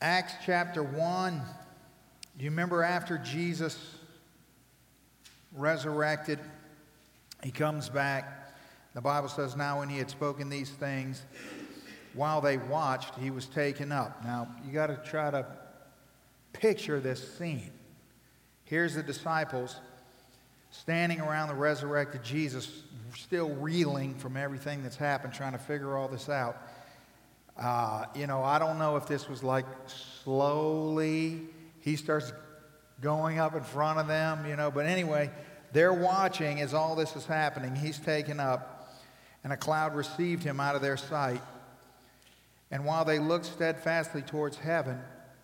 Acts chapter 1. Do you remember after Jesus resurrected, he comes back. The Bible says, Now when he had spoken these things, while they watched, he was taken up. Now, you got to try to picture this scene. Here's the disciples standing around the resurrected Jesus, still reeling from everything that's happened, trying to figure all this out. Uh, you know, I don't know if this was like slowly, he starts going up in front of them, you know, but anyway, they're watching as all this is happening. He's taken up, and a cloud received him out of their sight. And while they looked steadfastly towards heaven,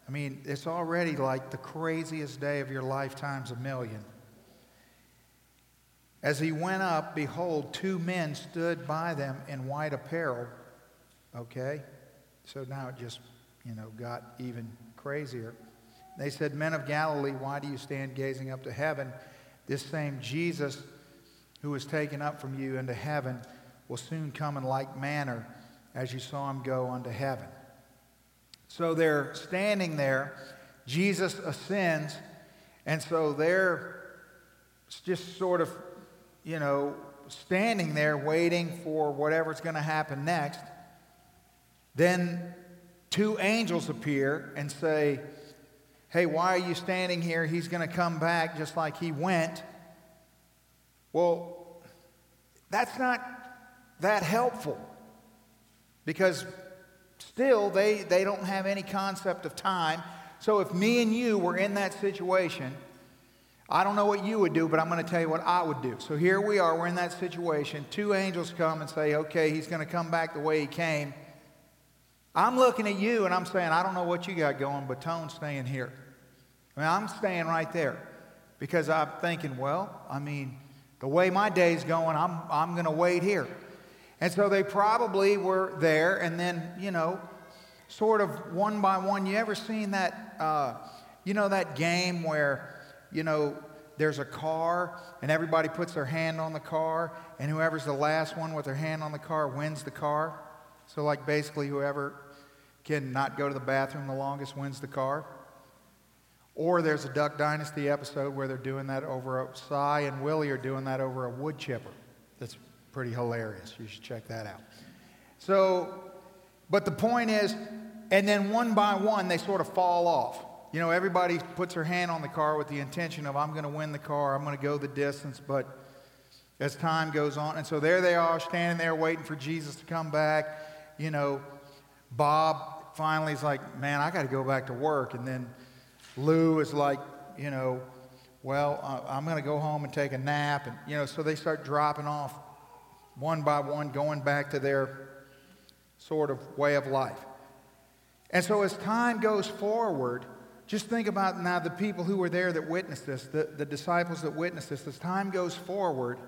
I mean, it's already like the craziest day of your life times a million. As he went up, behold, two men stood by them in white apparel. Okay? So now it just, you know, got even crazier. They said, Men of Galilee, why do you stand gazing up to heaven? This same Jesus who was taken up from you into heaven will soon come in like manner as you saw him go unto heaven. So they're standing there. Jesus ascends. And so they're just sort of, you know, standing there waiting for whatever's going to happen next. Then two angels appear and say, Hey, why are you standing here? He's going to come back just like he went. Well, that's not that helpful because still they, they don't have any concept of time. So if me and you were in that situation, I don't know what you would do, but I'm going to tell you what I would do. So here we are, we're in that situation. Two angels come and say, okay, he's going to come back the way he came. I'm looking at you and I'm saying, I don't know what you got going, but Tone's staying here. I mean, I'm staying right there because I'm thinking, well, I mean, the way my day's going, I'm, I'm going to wait here. And so they probably were there, and then, you know, sort of one by one. You ever seen that, uh, you know, that game where, you know, there's a car and everybody puts their hand on the car, and whoever's the last one with their hand on the car wins the car? So, like, basically, whoever can not go to the bathroom the longest wins the car. Or there's a Duck Dynasty episode where they're doing that over a, Si and Willie are doing that over a wood chipper. That's pretty hilarious. You should check that out. So, but the point is, and then one by one, they sort of fall off. You know, everybody puts their hand on the car with the intention of, I'm going to win the car, I'm going to go the distance, but as time goes on, and so there they are standing there waiting for Jesus to come back. You know, Bob finally is like, Man, I got to go back to work. And then Lou is like, you know, well, uh, I'm going to go home and take a nap. And, you know, so they start dropping off one by one, going back to their sort of way of life. And so as time goes forward, just think about now the people who were there that witnessed this, the, the disciples that witnessed this. As time goes forward,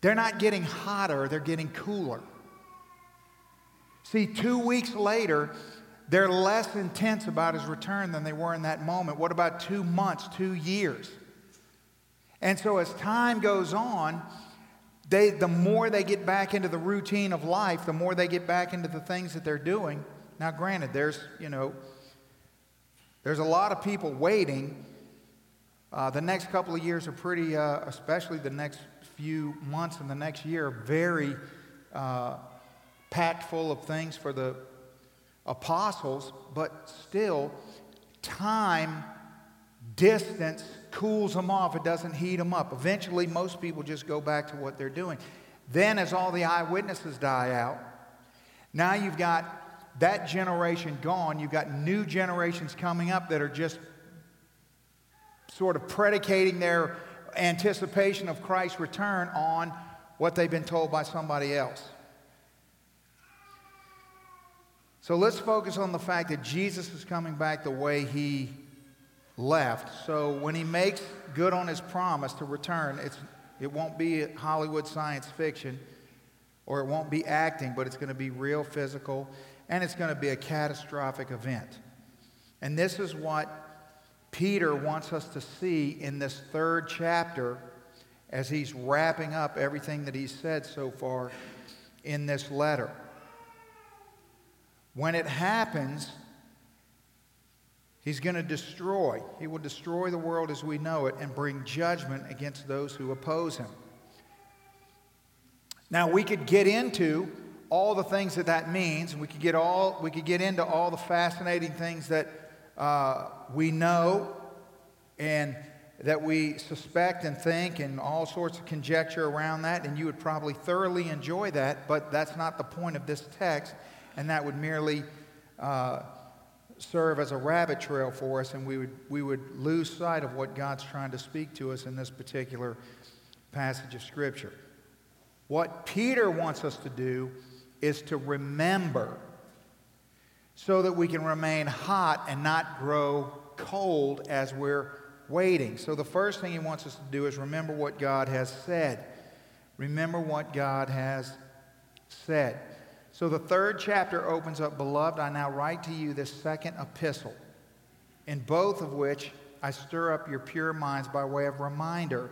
they're not getting hotter, they're getting cooler. See, two weeks later, they're less intense about his return than they were in that moment. What about two months, two years? And so as time goes on, they, the more they get back into the routine of life, the more they get back into the things that they're doing. Now, granted, there's, you know, there's a lot of people waiting. Uh, the next couple of years are pretty, uh, especially the next few months and the next year, very uh, packed full of things for the apostles, but still, time, distance cools them off. It doesn't heat them up. Eventually, most people just go back to what they're doing. Then, as all the eyewitnesses die out, now you've got that generation gone. You've got new generations coming up that are just sort of predicating their anticipation of Christ's return on what they've been told by somebody else. So let's focus on the fact that Jesus is coming back the way he left. So when he makes good on his promise to return, it's, it won't be Hollywood science fiction or it won't be acting, but it's going to be real physical and it's going to be a catastrophic event. And this is what Peter wants us to see in this third chapter as he's wrapping up everything that he's said so far in this letter. When it happens, He's going to destroy. He will destroy the world as we know it and bring judgment against those who oppose him. Now, we could get into all the things that that means. We could get, all, we could get into all the fascinating things that uh, we know and that we suspect and think and all sorts of conjecture around that, and you would probably thoroughly enjoy that, but that's not the point of this text, and that would merely uh, serve as a rabbit trail for us, and we would, we would lose sight of what God's trying to speak to us in this particular passage of Scripture. What Peter wants us to do is to remember so that we can remain hot and not grow cold as we're waiting. So, the first thing he wants us to do is remember what God has said. Remember what God has said. So, the third chapter opens up Beloved, I now write to you this second epistle, in both of which I stir up your pure minds by way of reminder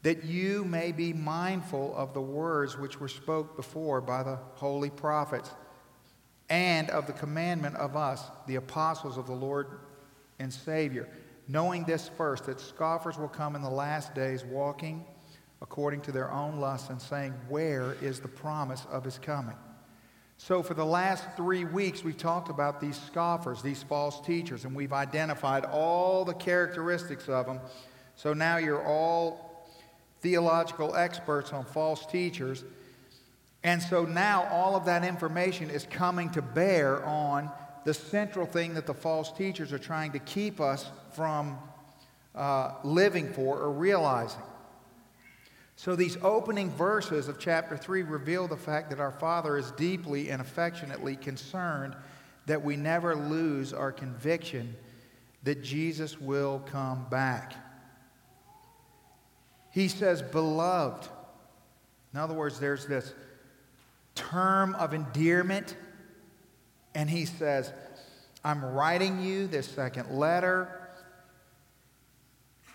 that you may be mindful of the words which were spoke before by the holy prophets and of the commandment of us, the apostles of the Lord and Savior knowing this first, that scoffers will come in the last days walking according to their own lusts and saying, Where is the promise of his coming? So, for the last three weeks, we've talked about these scoffers, these false teachers, and we've identified all the characteristics of them. So now you're all theological experts on false teachers. And so now all of that information is coming to bear on the central thing that the false teachers are trying to keep us from uh, living for or realizing. So, these opening verses of chapter 3 reveal the fact that our Father is deeply and affectionately concerned that we never lose our conviction that Jesus will come back. He says, Beloved. In other words, there's this term of endearment and he says, I'm writing you this second letter,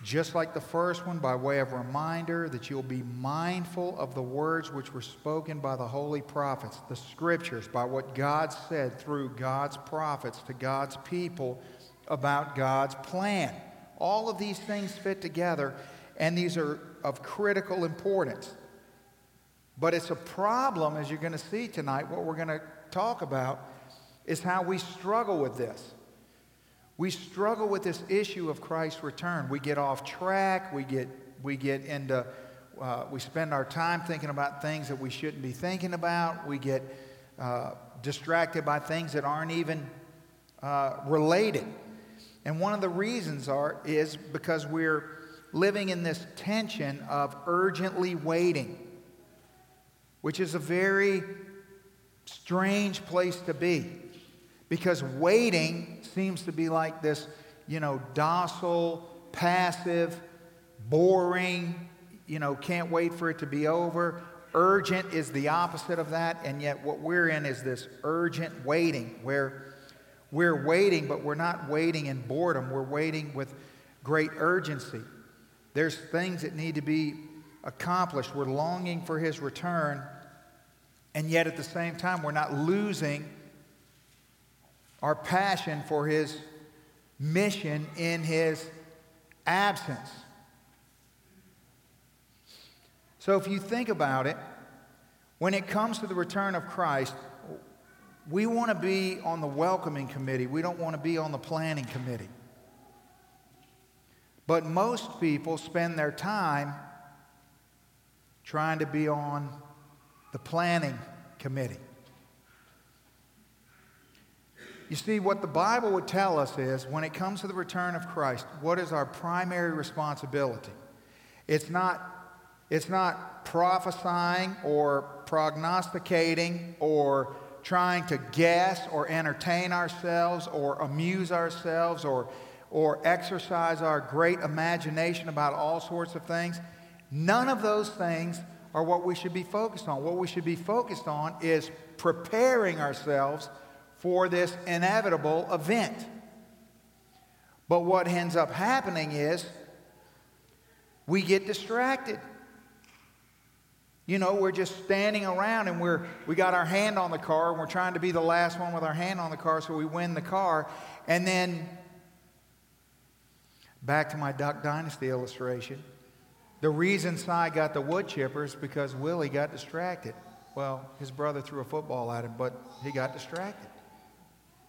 just like the first one, by way of reminder that you'll be mindful of the words which were spoken by the holy prophets, the scriptures, by what God said through God's prophets to God's people about God's plan. All of these things fit together, and these are of critical importance. But it's a problem, as you're going to see tonight, what we're going to talk about is how we struggle with this. We struggle with this issue of Christ's return. We get off track. We get, we get into, uh, we spend our time thinking about things that we shouldn't be thinking about. We get uh, distracted by things that aren't even uh, related. And one of the reasons are, is because we're living in this tension of urgently waiting, which is a very strange place to be. Because waiting seems to be like this, you know, docile, passive, boring, you know, can't wait for it to be over. Urgent is the opposite of that, and yet what we're in is this urgent waiting where we're waiting, but we're not waiting in boredom. We're waiting with great urgency. There's things that need to be accomplished. We're longing for his return, and yet at the same time, we're not losing our passion for his mission in his absence. So, if you think about it, when it comes to the return of Christ, we want to be on the welcoming committee. We don't want to be on the planning committee. But most people spend their time trying to be on the planning committee. You see, what the Bible would tell us is when it comes to the return of Christ, what is our primary responsibility? It's not, it's not prophesying or prognosticating or trying to guess or entertain ourselves or amuse ourselves or, or exercise our great imagination about all sorts of things. None of those things are what we should be focused on. What we should be focused on is preparing ourselves for this inevitable event. But what ends up happening is we get distracted. You know, we're just standing around and we're we got our hand on the car and we're trying to be the last one with our hand on the car so we win the car. And then Back to my Duck Dynasty illustration. The reason Si got the wood chipper is because Willie got distracted. Well, his brother threw a football at him, but he got distracted.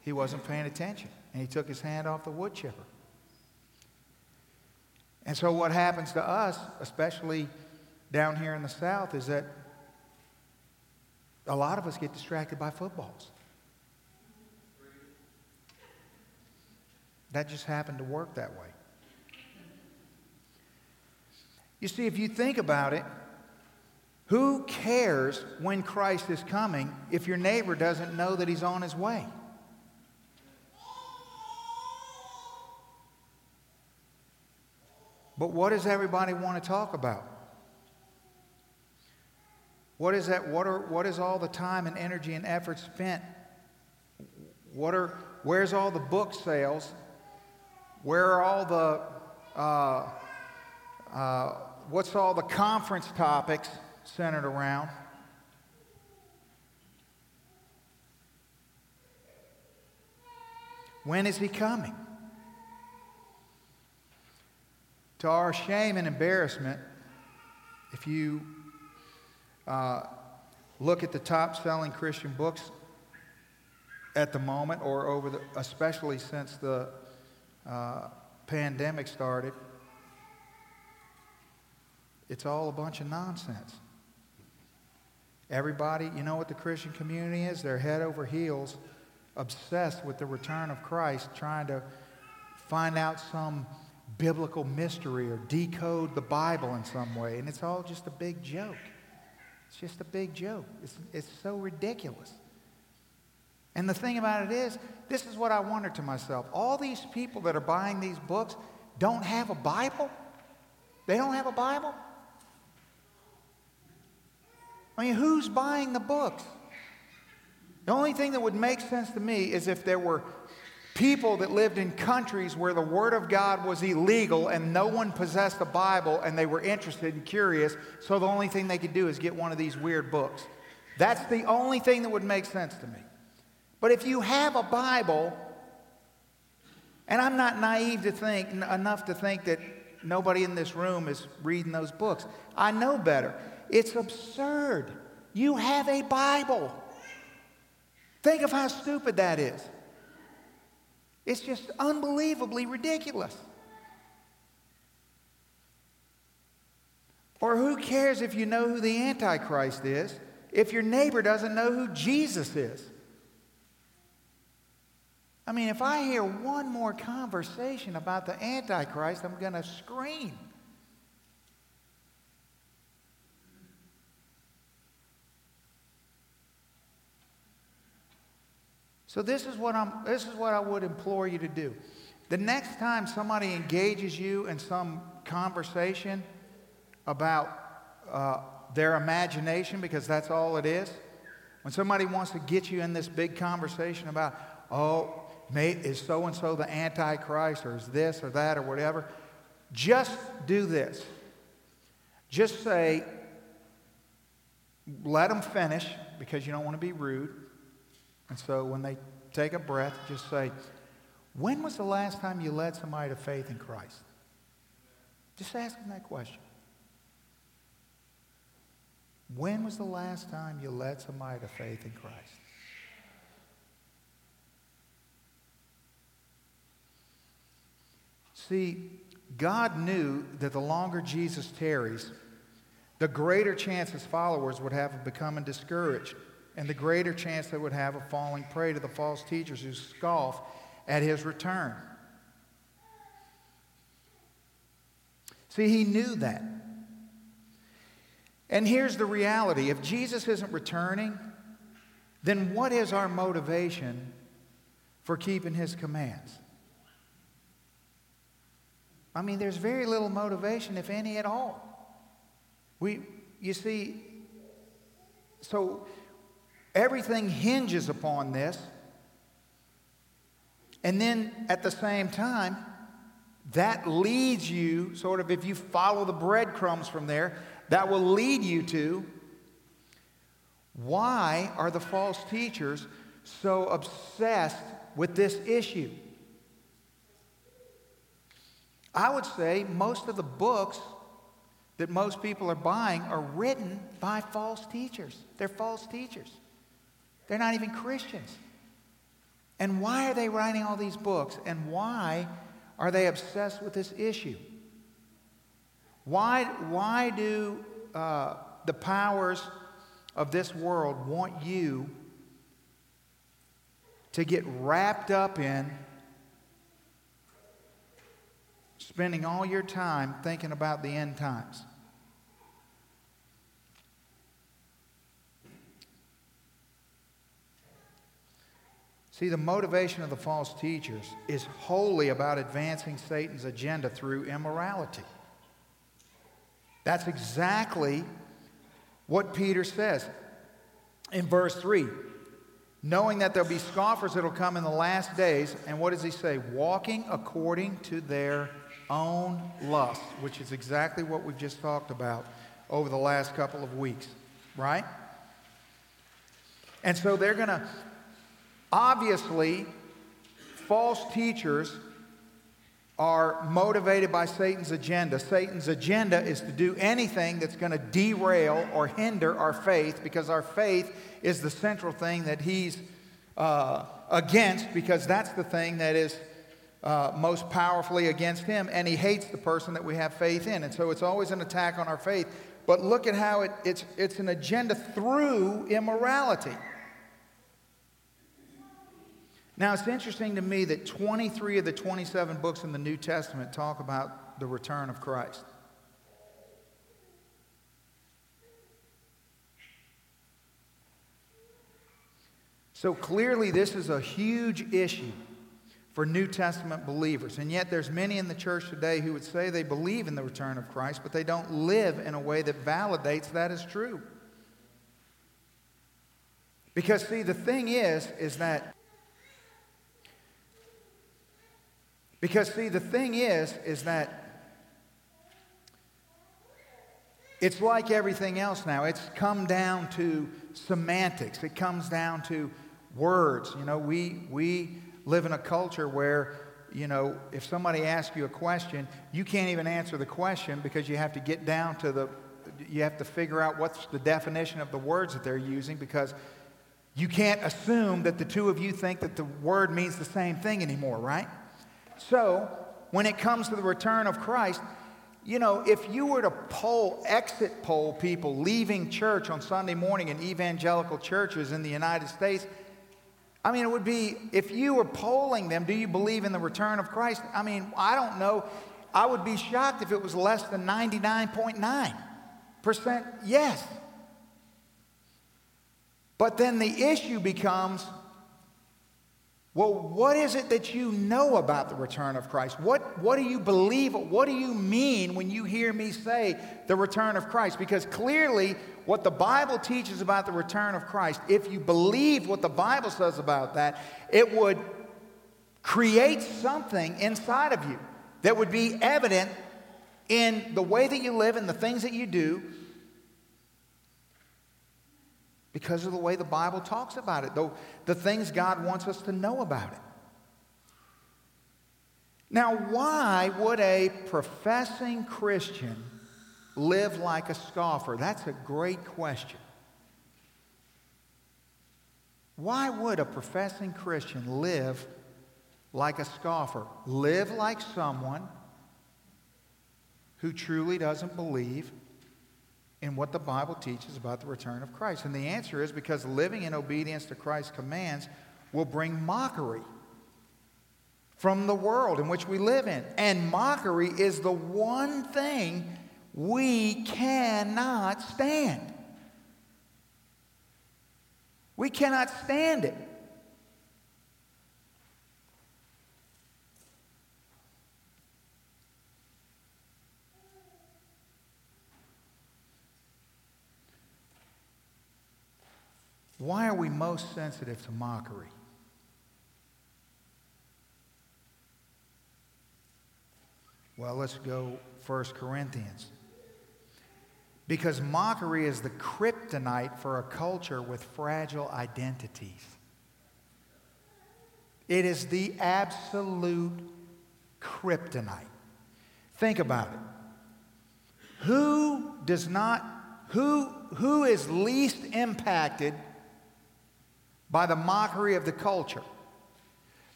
He wasn't paying attention, and he took his hand off the wood chipper. And so, what happens to us, especially down here in the South, is that a lot of us get distracted by footballs. That just happened to work that way. You see, if you think about it, who cares when Christ is coming if your neighbor doesn't know that he's on his way? But what does everybody want to talk about? What is that? What, are, what is all the time and energy and effort spent? What are, where's all the book sales? Where are all the, uh, uh, what's all the conference topics centered around? When is he coming? To our shame and embarrassment, if you uh, look at the top selling Christian books at the moment, or over the, especially since the uh, pandemic started, it's all a bunch of nonsense. Everybody, you know what the Christian community is? They're head over heels, obsessed with the return of Christ, trying to find out some biblical mystery or decode the Bible in some way. And it's all just a big joke. It's just a big joke. It's, it's so ridiculous. And the thing about it is, this is what I wonder to myself. All these people that are buying these books don't have a Bible? They don't have a Bible? I mean, who's buying the books? The only thing that would make sense to me is if there were people that lived in countries where the Word of God was illegal and no one possessed a Bible and they were interested and curious, so the only thing they could do is get one of these weird books. That's the only thing that would make sense to me. But if you have a Bible, and I'm not naive to think enough to think that nobody in this room is reading those books. I know better. It's absurd. You have a Bible. Think of how stupid that is. It's just unbelievably ridiculous. Or who cares if you know who the Antichrist is if your neighbor doesn't know who Jesus is? I mean, if I hear one more conversation about the Antichrist, I'm going to scream. So this is what I'm this is what I would implore you to do. The next time somebody engages you in some conversation about uh, their imagination, because that's all it is, when somebody wants to get you in this big conversation about, oh, is so and so the Antichrist, or is this or that, or whatever, just do this. Just say, let them finish, because you don't want to be rude. And so when they take a breath, just say, When was the last time you led somebody to faith in Christ? Just ask them that question. When was the last time you led somebody to faith in Christ? See, God knew that the longer Jesus tarries, the greater chance his followers would have of becoming discouraged and the greater chance they would have of falling prey to the false teachers who scoff at his return. See, he knew that. And here's the reality if Jesus isn't returning, then what is our motivation for keeping his commands? I mean, there's very little motivation, if any at all. We, you see, so Everything hinges upon this. And then at the same time, that leads you, sort of, if you follow the breadcrumbs from there, that will lead you to why are the false teachers so obsessed with this issue? I would say most of the books that most people are buying are written by false teachers. They're false teachers. They're not even Christians. And why are they writing all these books? And why are they obsessed with this issue? Why, why do uh, the powers of this world want you to get wrapped up in spending all your time thinking about the end times? See, the motivation of the false teachers is wholly about advancing Satan's agenda through immorality. That's exactly what Peter says in verse 3. Knowing that there'll be scoffers that'll come in the last days, and what does he say? Walking according to their own lust, which is exactly what we've just talked about over the last couple of weeks, right? And so they're going to Obviously, false teachers are motivated by Satan's agenda. Satan's agenda is to do anything that's going to derail or hinder our faith because our faith is the central thing that he's uh, against because that's the thing that is uh, most powerfully against him. And he hates the person that we have faith in. And so it's always an attack on our faith. But look at how it, it's, it's an agenda through immorality. Now, it's interesting to me that 23 of the 27 books in the New Testament talk about the return of Christ. So clearly, this is a huge issue for New Testament believers. And yet, there's many in the church today who would say they believe in the return of Christ, but they don't live in a way that validates that as true. Because, see, the thing is, is that Because, see, the thing is, is that it's like everything else now. It's come down to semantics, it comes down to words. You know, we, we live in a culture where, you know, if somebody asks you a question, you can't even answer the question because you have to get down to the, you have to figure out what's the definition of the words that they're using because you can't assume that the two of you think that the word means the same thing anymore, right? So, when it comes to the return of Christ, you know, if you were to poll, exit poll people leaving church on Sunday morning in evangelical churches in the United States, I mean, it would be, if you were polling them, do you believe in the return of Christ? I mean, I don't know. I would be shocked if it was less than 99.9% yes. But then the issue becomes well, what is it that you know about the return of Christ? What, what do you believe? What do you mean when you hear me say the return of Christ? Because clearly, what the Bible teaches about the return of Christ, if you believe what the Bible says about that, it would create something inside of you that would be evident in the way that you live and the things that you do because of the way the Bible talks about it, though the things God wants us to know about it. Now, why would a professing Christian live like a scoffer? That's a great question. Why would a professing Christian live like a scoffer? Live like someone who truly doesn't believe in what the Bible teaches about the return of Christ? And the answer is because living in obedience to Christ's commands will bring mockery from the world in which we live in. And mockery is the one thing we cannot stand. We cannot stand it. Why are we most sensitive to mockery? Well, let's go 1 Corinthians. Because mockery is the kryptonite for a culture with fragile identities. It is the absolute kryptonite. Think about it. Who does not, who, who is least impacted by the mockery of the culture?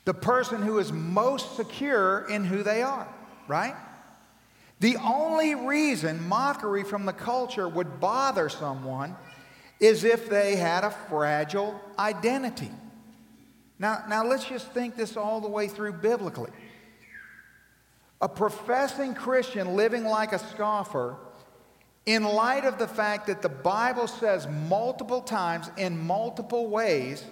The person who is most secure in who they are, right? The only reason mockery from the culture would bother someone is if they had a fragile identity. Now, now let's just think this all the way through biblically. A professing Christian living like a scoffer, in light of the fact that the Bible says multiple times in multiple ways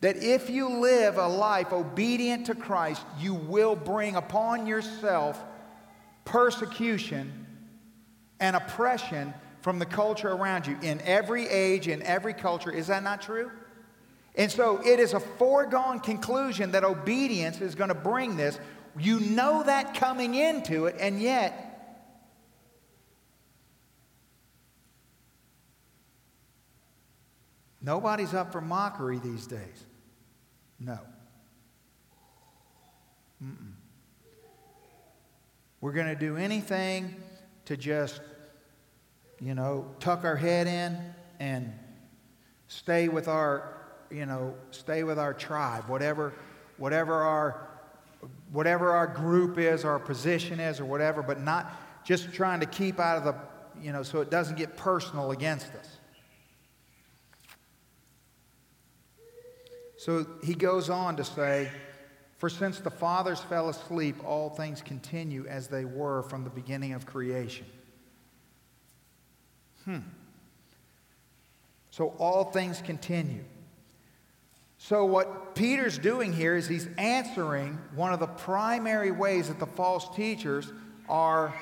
that if you live a life obedient to Christ, you will bring upon yourself persecution and oppression from the culture around you in every age, in every culture. Is that not true? And so it is a foregone conclusion that obedience is going to bring this. You know that coming into it, and yet nobody's up for mockery these days. No. Mm-mm. We're going to do anything to just, you know, tuck our head in and stay with our, you know, stay with our tribe, whatever, whatever our, whatever our group is, our position is, or whatever, but not just trying to keep out of the, you know, so it doesn't get personal against us. So he goes on to say, For since the fathers fell asleep, all things continue as they were from the beginning of creation. Hmm. So all things continue. So, what Peter's doing here is he's answering one of the primary ways that the false teachers are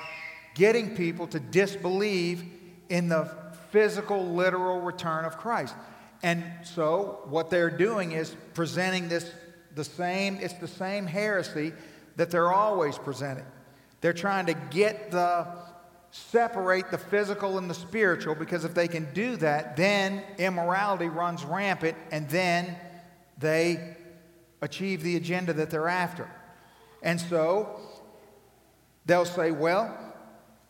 getting people to disbelieve in the physical, literal return of Christ. And so what they're doing is presenting this the same, it's the same heresy that they're always presenting. They're trying to get the separate the physical and the spiritual because if they can do that, then immorality runs rampant and then they achieve the agenda that they're after. And so they'll say, well,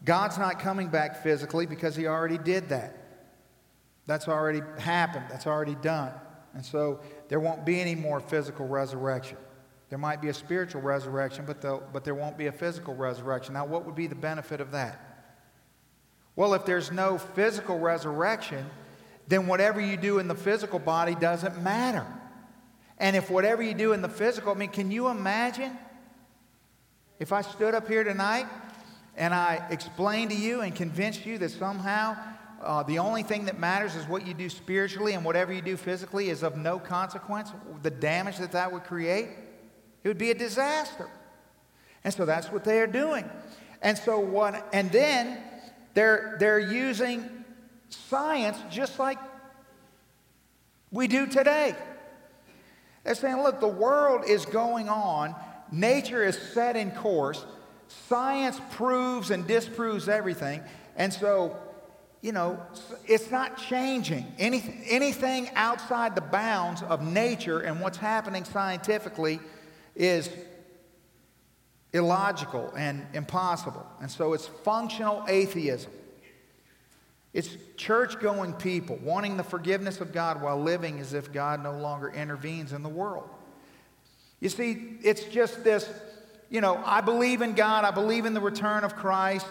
God's not coming back physically because he already did that. That's already happened, that's already done. And so there won't be any more physical resurrection. There might be a spiritual resurrection, but, but there won't be a physical resurrection. Now, what would be the benefit of that? Well, if there's no physical resurrection, then whatever you do in the physical body doesn't matter. And if whatever you do in the physical, I mean, can you imagine if I stood up here tonight and I explained to you and convinced you that somehow uh, the only thing that matters is what you do spiritually, and whatever you do physically is of no consequence. The damage that that would create, it would be a disaster. And so that's what they are doing. And so what, and then they're, they're using science just like we do today. They're saying, look, the world is going on, nature is set in course, science proves and disproves everything. And so you know, it's not changing. Any, anything outside the bounds of nature and what's happening scientifically is illogical and impossible. And so it's functional atheism. It's church going people wanting the forgiveness of God while living as if God no longer intervenes in the world. You see, it's just this, you know, I believe in God, I believe in the return of Christ,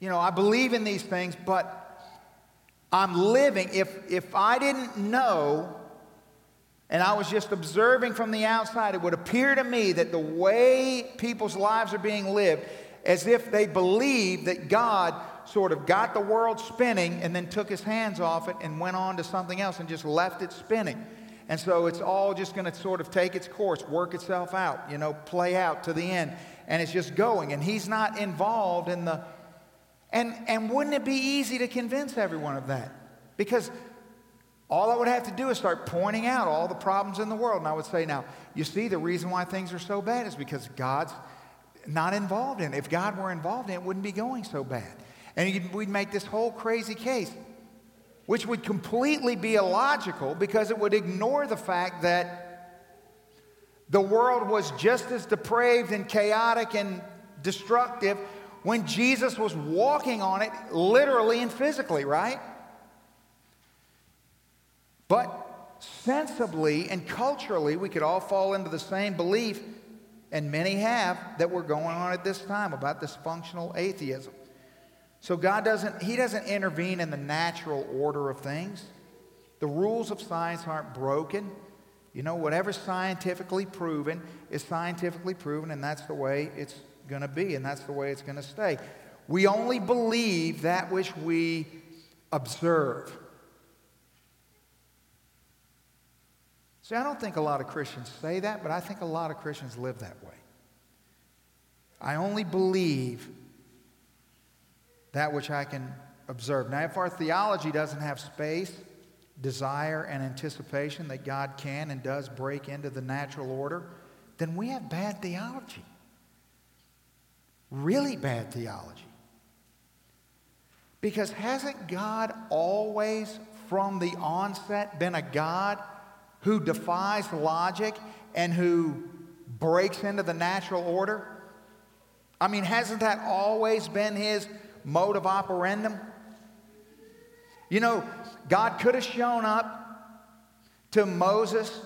you know, I believe in these things, but I'm living. If, if I didn't know and I was just observing from the outside, it would appear to me that the way people's lives are being lived, as if they believe that God sort of got the world spinning and then took his hands off it and went on to something else and just left it spinning. And so it's all just going to sort of take its course, work itself out, you know, play out to the end. And it's just going. And he's not involved in the and, and wouldn't it be easy to convince everyone of that? Because all I would have to do is start pointing out all the problems in the world. And I would say, now, you see, the reason why things are so bad is because God's not involved in it. If God were involved in it, it wouldn't be going so bad. And we'd make this whole crazy case, which would completely be illogical because it would ignore the fact that the world was just as depraved and chaotic and destructive when Jesus was walking on it literally and physically, right? But sensibly and culturally, we could all fall into the same belief, and many have, that we're going on at this time about this functional atheism. So God doesn't, He doesn't intervene in the natural order of things. The rules of science aren't broken. You know, whatever's scientifically proven is scientifically proven, and that's the way it's going to be, and that's the way it's going to stay. We only believe that which we observe. See, I don't think a lot of Christians say that, but I think a lot of Christians live that way. I only believe that which I can observe. Now, if our theology doesn't have space, desire, and anticipation that God can and does break into the natural order, then we have bad theology. Really bad theology. Because hasn't God always, from the onset, been a God who defies logic and who breaks into the natural order? I mean, hasn't that always been his mode of operandum? You know, God could have shown up to Moses.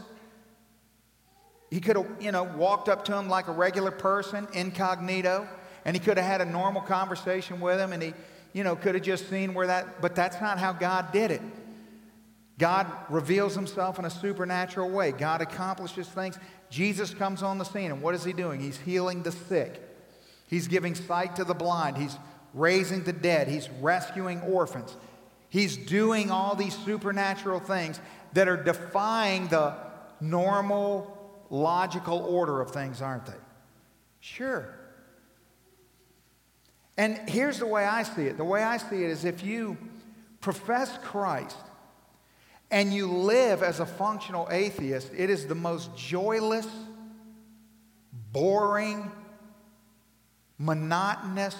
He could have, you know, walked up to him like a regular person, incognito, and he could have had a normal conversation with him, and he, you know, could have just seen where that, but that's not how God did it. God reveals himself in a supernatural way. God accomplishes things. Jesus comes on the scene, and what is he doing? He's healing the sick. He's giving sight to the blind. He's raising the dead. He's rescuing orphans. He's doing all these supernatural things that are defying the normal, logical order of things, aren't they? Sure. And here's the way I see it the way I see it is if you profess Christ and you live as a functional atheist, it is the most joyless, boring, monotonous,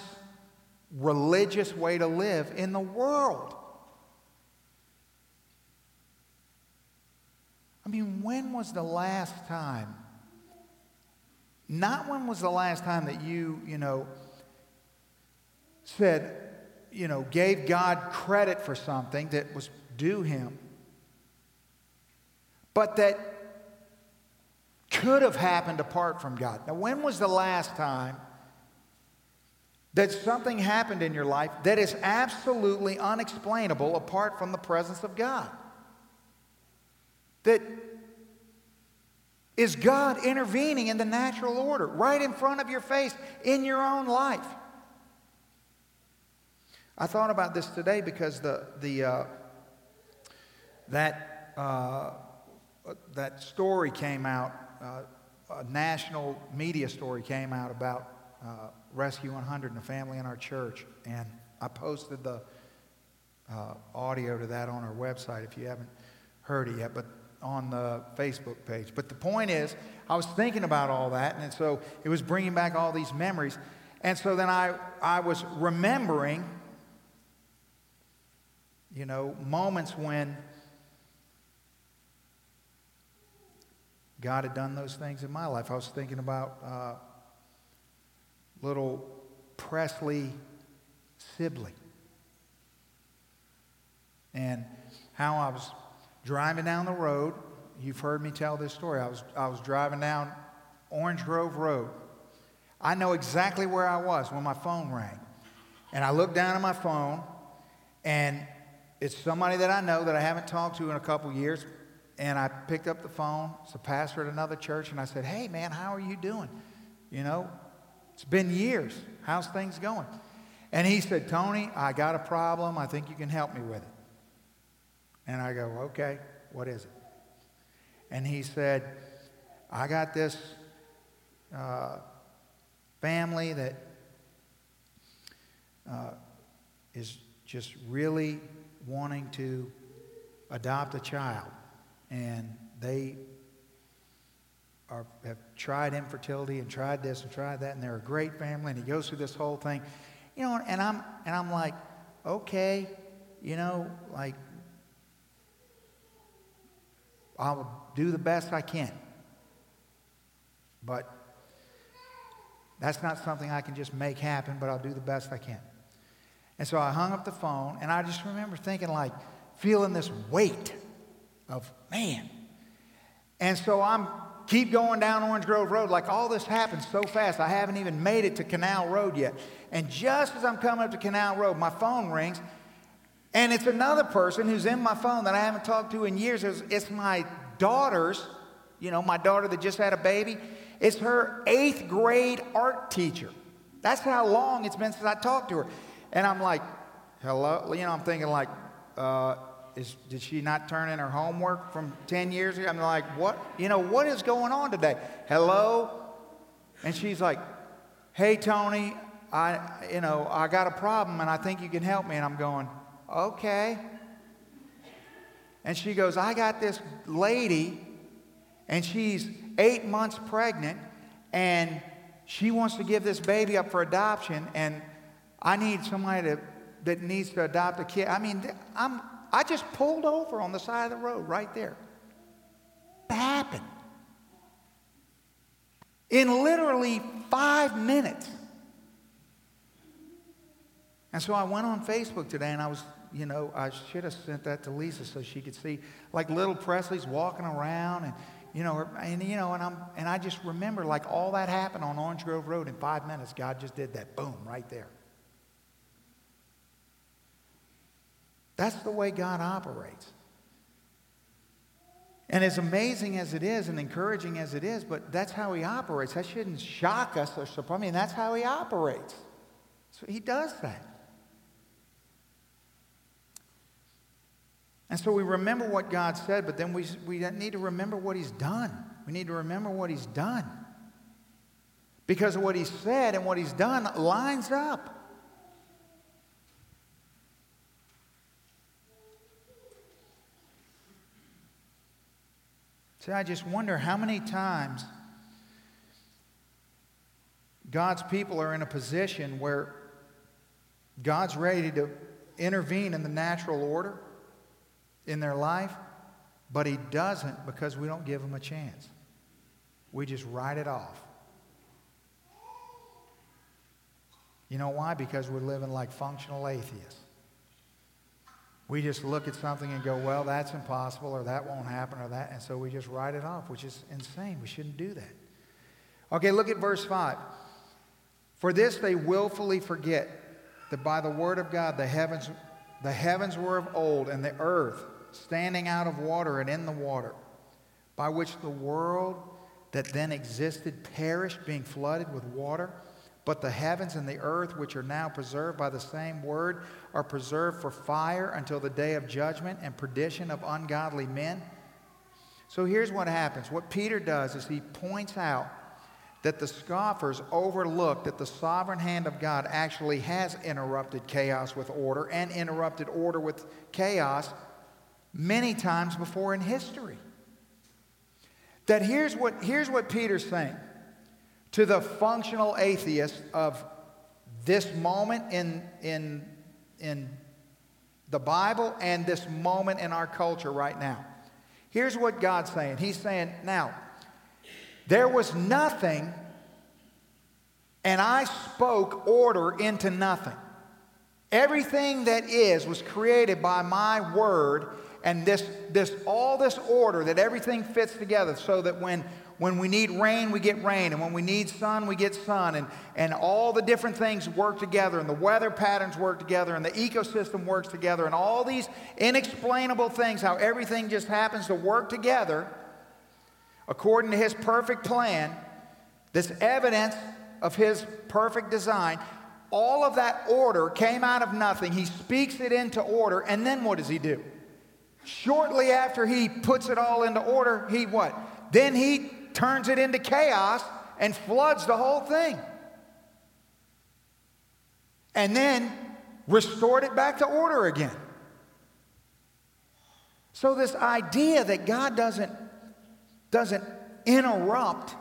religious way to live in the world. I mean, when was the last time? Not when was the last time that you, you know, said, you know, gave God credit for something that was due him, but that could have happened apart from God. Now, when was the last time that something happened in your life that is absolutely unexplainable apart from the presence of God. That is God intervening in the natural order right in front of your face in your own life. I thought about this today because the, the, uh, that, uh, that story came out, uh, a national media story came out about uh, Rescue 100 and a family in our church. And I posted the uh, audio to that on our website if you haven't heard it yet, but on the Facebook page. But the point is, I was thinking about all that, and so it was bringing back all these memories. And so then I, I was remembering, you know, moments when God had done those things in my life. I was thinking about uh, little Presley Sibley. And how I was driving down the road. You've heard me tell this story. I was, I was driving down Orange Grove Road. I know exactly where I was when my phone rang. And I looked down at my phone, and it's somebody that I know that I haven't talked to in a couple years. And I picked up the phone. It's a pastor at another church, and I said, Hey, man, how are you doing? You know, it's been years. How's things going? And he said, Tony, I got a problem. I think you can help me with it. And I go, okay, what is it? And he said, I got this uh, family that uh, is just really wanting to adopt a child. And they are, have tried infertility and tried this and tried that, and they're a great family. And he goes through this whole thing, you know. And I'm and I'm like, okay, you know, like I'll do the best I can. But That's not something I can just make happen, but I'll do the best I can. And so I hung up the phone, and I just remember thinking, like, feeling this weight of, man. And so I'm keep going down Orange Grove Road. Like all this happened so fast, I haven't even made it to Canal Road yet. And just as I'm coming up to Canal Road, my phone rings, and it's another person who's in my phone that I haven't talked to in years. It's, it's my daughter's, you know, my daughter that just had a baby. It's her eighth grade art teacher. That's how long it's been since I talked to her. And I'm like, hello? You know, I'm thinking like, uh, is, did she not turn in her homework from 10 years ago? I'm like, what? You know, what is going on today? Hello? And she's like, hey, Tony, I, you know, I got a problem and I think you can help me. And I'm going, okay. And she goes, I got this lady and she's eight months pregnant and she wants to give this baby up for adoption and I need somebody to, that needs to adopt a kid. I mean, I'm, I just pulled over on the side of the road right there. It happened. In literally five minutes. And so I went on Facebook today and I was, you know, I should have sent that to Lisa so she could see like little Presley's walking around and, you know, er, and, you know, and, I'm, and I just remember like all that happened on Orange Grove Road in five minutes. God just did that. Boom, right there. That's the way God operates. And as amazing as it is and encouraging as it is, but that's how he operates. That shouldn't shock us or surprise. Mean, that's how he operates. So he does that. And so we remember what God said, but then we, we need to remember what he's done. We need to remember what he's done. Because what he said and what he's done lines up. See, I just wonder how many times God's people are in a position where God's ready to intervene in the natural order in their life, but He doesn't because we don't give Him a chance. We just write it off. You know why? Because we're living like functional atheists. We just look at something and go, well, that's impossible, or that won't happen, or that, and so we just write it off, which is insane. We shouldn't do that. Okay, look at verse 5. For this they willfully forget that by the word of God the heavens, the heavens were of old, and the earth standing out of water and in the water, by which the world that then existed perished, being flooded with water. But the heavens and the earth, which are now preserved by the same word, are preserved for fire until the day of judgment and perdition of ungodly men. So here's what happens. What Peter does is he points out that the scoffers overlook that the sovereign hand of God actually has interrupted chaos with order and interrupted order with chaos many times before in history. That here's what, here's what Peter's saying to the functional atheist of this moment in, in, in the Bible and this moment in our culture right now. Here's what God's saying He's saying, now, there was nothing, and I spoke order into nothing. Everything that is was created by my word, and this, this, all this order that everything fits together so that when when we need rain, we get rain. And when we need sun, we get sun. And, and all the different things work together. And the weather patterns work together. And the ecosystem works together. And all these inexplainable things, how everything just happens to work together according to His perfect plan, this evidence of His perfect design. All of that order came out of nothing. He speaks it into order. And then what does He do? Shortly after He puts it all into order, He what? Then He turns it into chaos and floods the whole thing. And then restored it back to order again. So, this idea that God doesn't, doesn't interrupt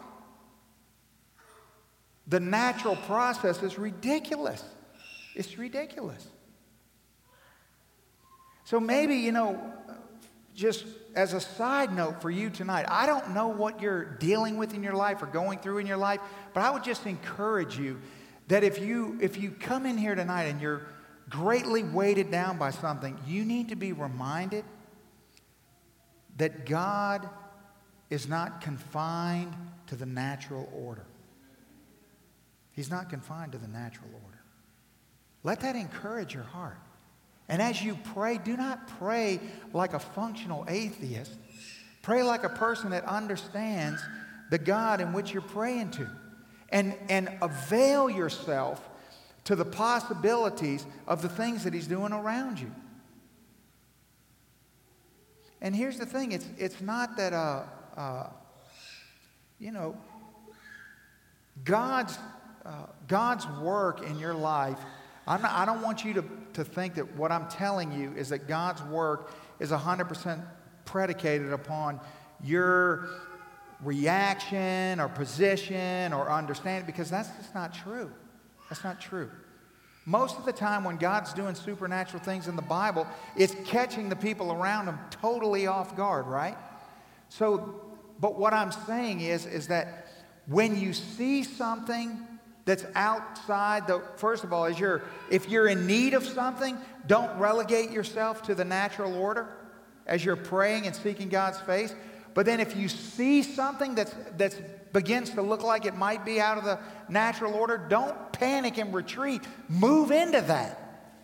the natural process is ridiculous. It's ridiculous. So, maybe, you know, just as a side note for you tonight, I don't know what you're dealing with in your life or going through in your life, but I would just encourage you that if you if you come in here tonight and you're greatly weighted down by something, you need to be reminded that God is not confined to the natural order. He's not confined to the natural order. Let that encourage your heart. And as you pray, do not pray like a functional atheist. Pray like a person that understands the God in which you're praying to. And, and avail yourself to the possibilities of the things that He's doing around you. And here's the thing it's, it's not that, uh, uh, you know, God's, uh, God's work in your life, not, i don't want you to, to think that what I'm telling you is that God's work is 100% predicated upon your reaction or position or understanding, because that's just not true. That's not true. Most of the time, when God's doing supernatural things in the Bible, it's catching the people around him totally off guard, right? So, but what I'm saying is, is that when you see something that's outside the, first of all, is you're, if you're in need of something, don't relegate yourself to the natural order as you're praying and seeking God's face. But then if you see something that's, that's begins to look like it might be out of the natural order, don't panic and retreat. Move into that.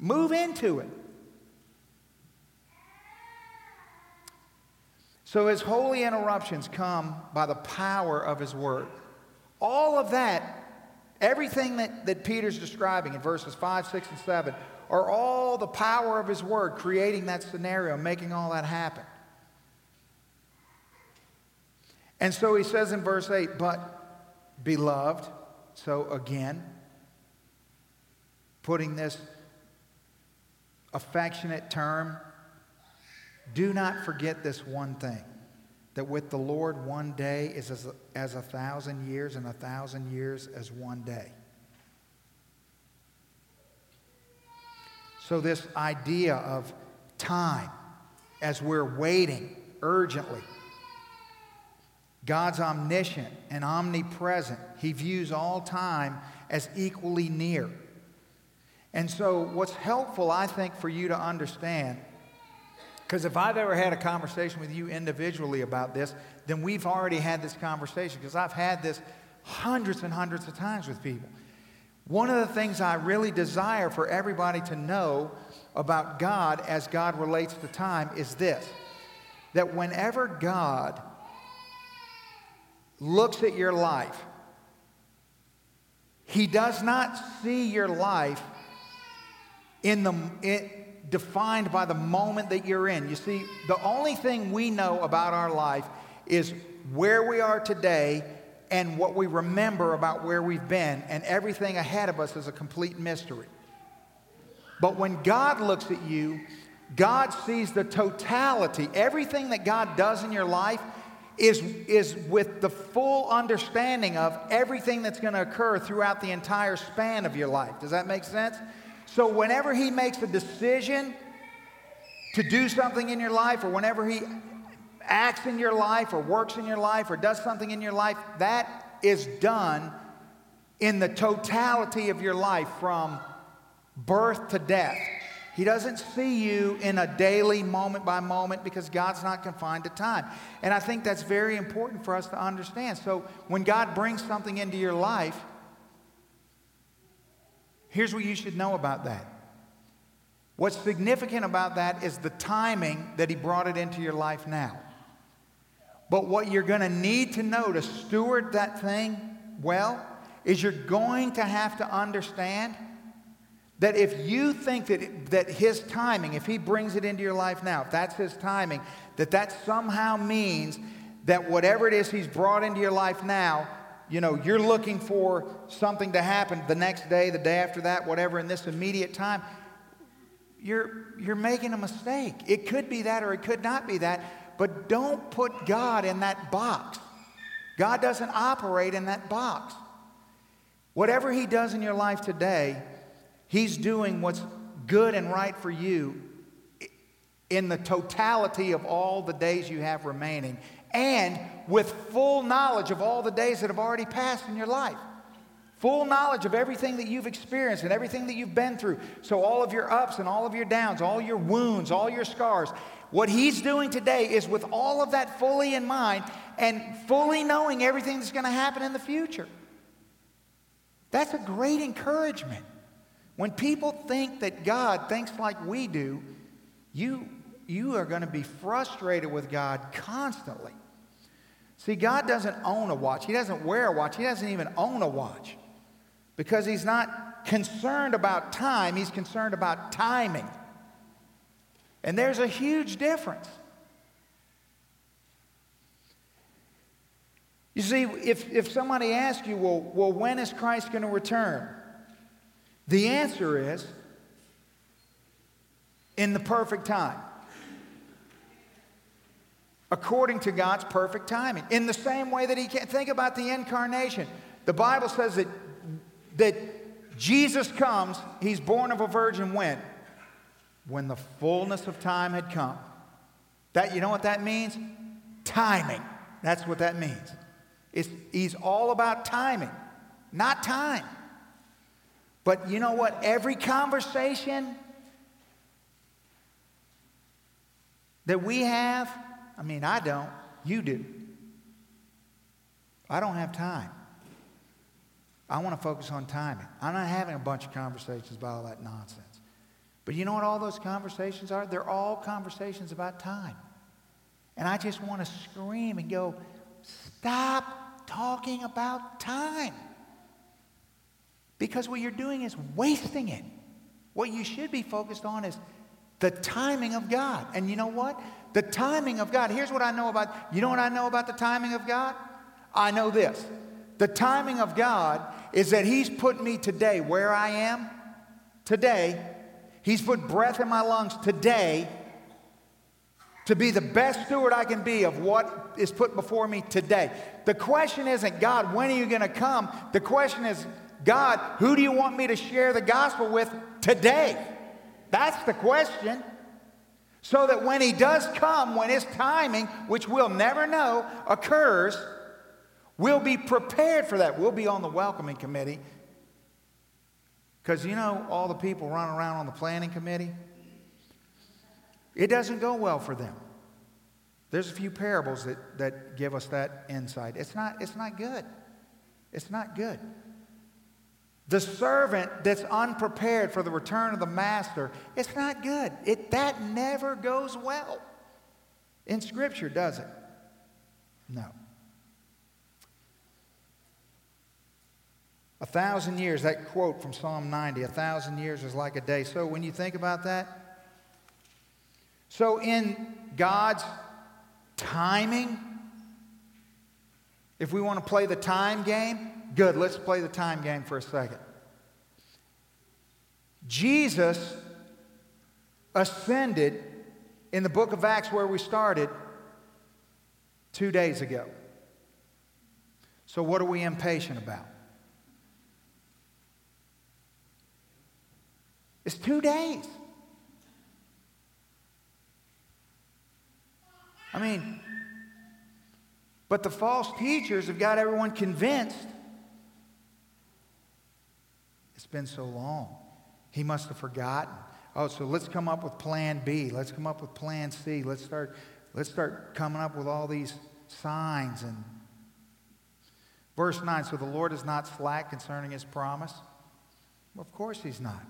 Move into it. So his holy interruptions come by the power of his word. All of that, everything that, that Peter's describing in verses 5, 6, and 7, are all the power of his word creating that scenario, making all that happen. And so he says in verse 8, but beloved, so again, putting this affectionate term, do not forget this one thing that with the Lord, one day is as as a thousand years, and a thousand years as one day. So, this idea of time as we're waiting urgently God's omniscient and omnipresent. He views all time as equally near. And so, what's helpful, I think, for you to understand, because if I've ever had a conversation with you individually about this, then we've already had this conversation, because I've had this hundreds and hundreds of times with people. One of the things I really desire for everybody to know about God as God relates to time is this that whenever God looks at your life, he does not see your life in the it, defined by the moment that you're in. You see, the only thing we know about our life is where we are today and what we remember about where we've been, and everything ahead of us is a complete mystery. But when God looks at you, God sees the totality. Everything that God does in your life is, is with the full understanding of everything that's going to occur throughout the entire span of your life. Does that make sense? So, whenever He makes a decision to do something in your life, or whenever He acts in your life, or works in your life, or does something in your life, that is done in the totality of your life from birth to death. He doesn't see you in a daily moment by moment because God's not confined to time. And I think that's very important for us to understand. So when God brings something into your life, here's what you should know about that. What's significant about that is the timing that He brought it into your life now. But what you're going to need to know to steward that thing well is you're going to have to understand that if you think that, that his timing, if he brings it into your life now, if that's his timing, that that somehow means that whatever it is he's brought into your life now, you know, you're looking for something to happen the next day, the day after that, whatever, in this immediate time, you're, you're making a mistake. It could be that or it could not be that, but don't put God in that box. God doesn't operate in that box. Whatever he does in your life today, He's doing what's good and right for you in the totality of all the days you have remaining and with full knowledge of all the days that have already passed in your life. Full knowledge of everything that you've experienced and everything that you've been through. So, all of your ups and all of your downs, all your wounds, all your scars. What he's doing today is with all of that fully in mind and fully knowing everything that's going to happen in the future. That's a great encouragement. When people think that God thinks like we do, you, you are going to be frustrated with God constantly. See, God doesn't own a watch. He doesn't wear a watch. He doesn't even own a watch because He's not concerned about time, He's concerned about timing. And there's a huge difference. You see, if, if somebody asks you, well, well, when is Christ going to return? The answer is in the perfect time according to God's perfect timing. In the same way that he can think about the incarnation. The Bible says that, that Jesus comes, he's born of a virgin when? When the fullness of time had come. That you know what that means? Timing. That's what that means. It's, he's all about timing, not time. But you know what? Every conversation that we have I mean, I don't. You do. I don't have time. I want to focus on timing. I'm not having a bunch of conversations about all that nonsense. But you know what all those conversations are? They're all conversations about time. And I just want to scream and go, stop talking about time. Because what you're doing is wasting it. What you should be focused on is the timing of God. And you know what? The timing of God. Here's what I know about, you know what I know about the timing of God? I know this. The timing of God is that He's put me today where I am, today. He's put breath in my lungs today to be the best steward I can be of what is put before me today. The question isn't, God, when are you going to come? The question is, God, who do you want me to share the gospel with today? That's the question. So that when he does come, when his timing, which we'll never know, occurs, we'll be prepared for that. We'll be on the welcoming committee. Because you know, all the people running around on the planning committee, it doesn't go well for them. There's a few parables that, that give us that insight. It's not, it's not good. It's not good. The servant that's unprepared for the return of the master, it's not good. It, that never goes well. In Scripture, does it? No. A thousand years, that quote from Psalm 90, a thousand years is like a day. So when you think about that, so in God's timing, if we want to play the time game, Good, let's play the time game for a second. Jesus ascended in the book of Acts where we started two days ago. So, what are we impatient about? It's two days. I mean, but the false teachers have got everyone convinced it's been so long. He must have forgotten. Oh, so let's come up with plan B. Let's come up with plan C. Let's start, let's start coming up with all these signs and verse 9. So the Lord is not slack concerning his promise. Of course he's not.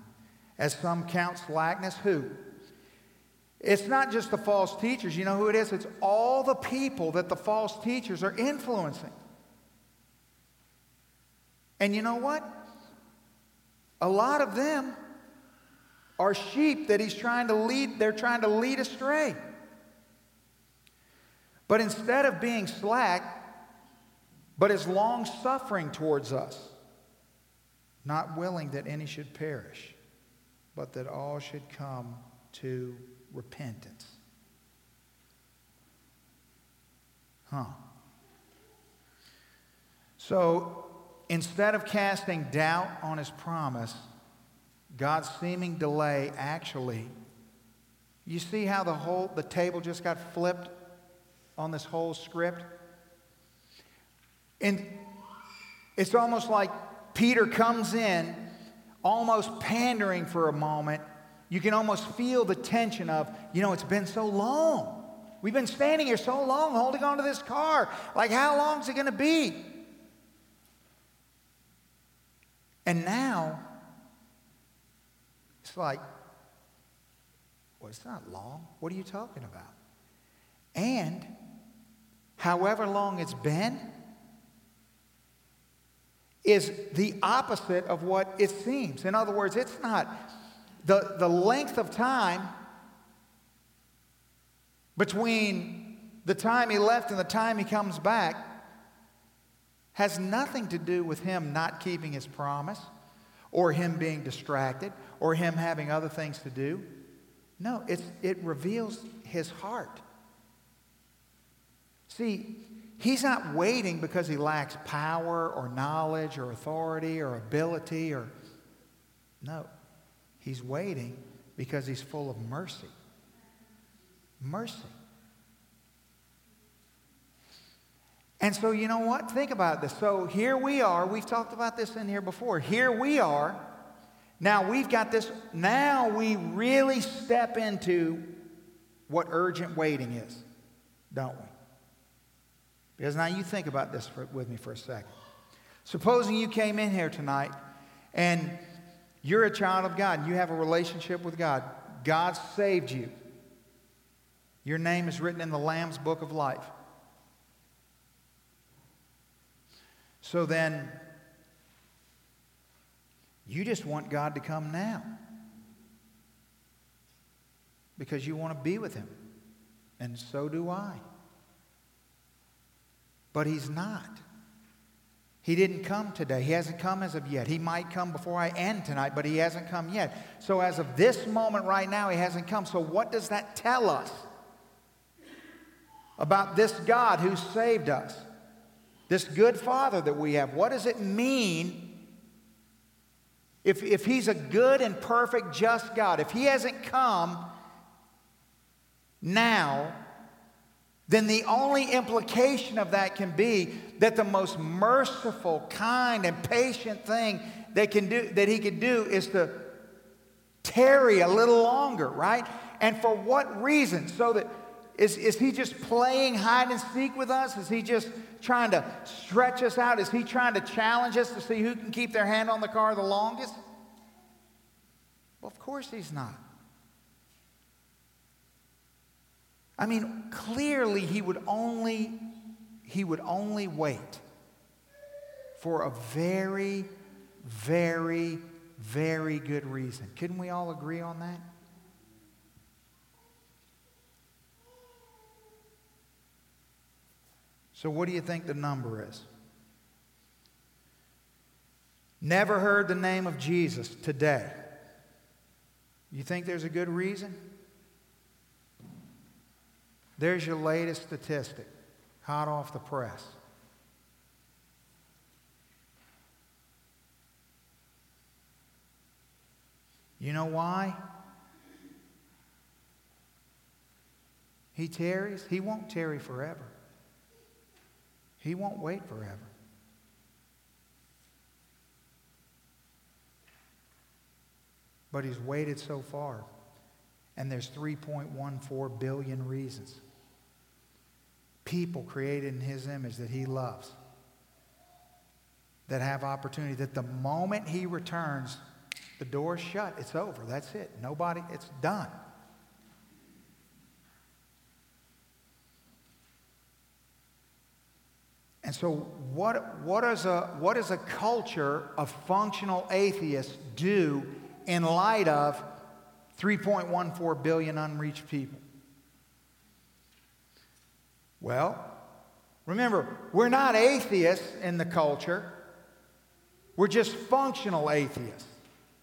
As some count slackness, who? It's not just the false teachers. You know who it is? It's all the people that the false teachers are influencing. And you know what? A lot of them are sheep that he's trying to lead, they're trying to lead astray. But instead of being slack, but is long suffering towards us, not willing that any should perish, but that all should come to repentance. Huh. So Instead of casting doubt on his promise, God's seeming delay actually You see how the whole the table just got flipped on this whole script? And it's almost like Peter comes in almost pandering for a moment. You can almost feel the tension of, you know, it's been so long. We've been standing here so long holding on to this car. Like, how long is it going to be? And now, it's like, well, it's not long. What are you talking about? And however long it's been is the opposite of what it seems. In other words, it's not the, the length of time between the time he left and the time he comes back has nothing to do with him not keeping his promise or him being distracted or him having other things to do. No, it's, it reveals his heart. See, he's not waiting because he lacks power or knowledge or authority or ability or. No, he's waiting because he's full of mercy. Mercy. And so, you know what? Think about this. So, here we are. We've talked about this in here before. Here we are. Now, we've got this. Now, we really step into what urgent waiting is, don't we? Because now you think about this for, with me for a second. Supposing you came in here tonight and you're a child of God and you have a relationship with God, God saved you. Your name is written in the Lamb's book of life. So then, you just want God to come now because you want to be with Him. And so do I. But He's not. He didn't come today. He hasn't come as of yet. He might come before I end tonight, but He hasn't come yet. So, as of this moment right now, He hasn't come. So, what does that tell us? about this God who saved us, this good Father that we have. What does it mean if, if He's a good and perfect, just God? If He hasn't come now, then the only implication of that can be that the most merciful, kind, and patient thing that, can do, that He can do is to tarry a little longer, right? And for what reason? So that is, is he just playing hide and seek with us? Is he just trying to stretch us out? Is he trying to challenge us to see who can keep their hand on the car the longest? Well, of course he's not. I mean, clearly he would only he would only wait for a very very very good reason. Couldn't we all agree on that? So, what do you think the number is? Never heard the name of Jesus today. You think there's a good reason? There's your latest statistic, hot off the press. You know why? He tarries. He won't tarry forever. He won't wait forever. But he's waited so far. And there's 3.14 billion reasons. People created in his image that he loves. That have opportunity. That the moment he returns, the door's shut. It's over. That's it. Nobody, it's done. And so, what, what, is a, what does a culture of functional atheists do in light of 3.14 billion unreached people? Well, remember, we're not atheists in the culture, we're just functional atheists.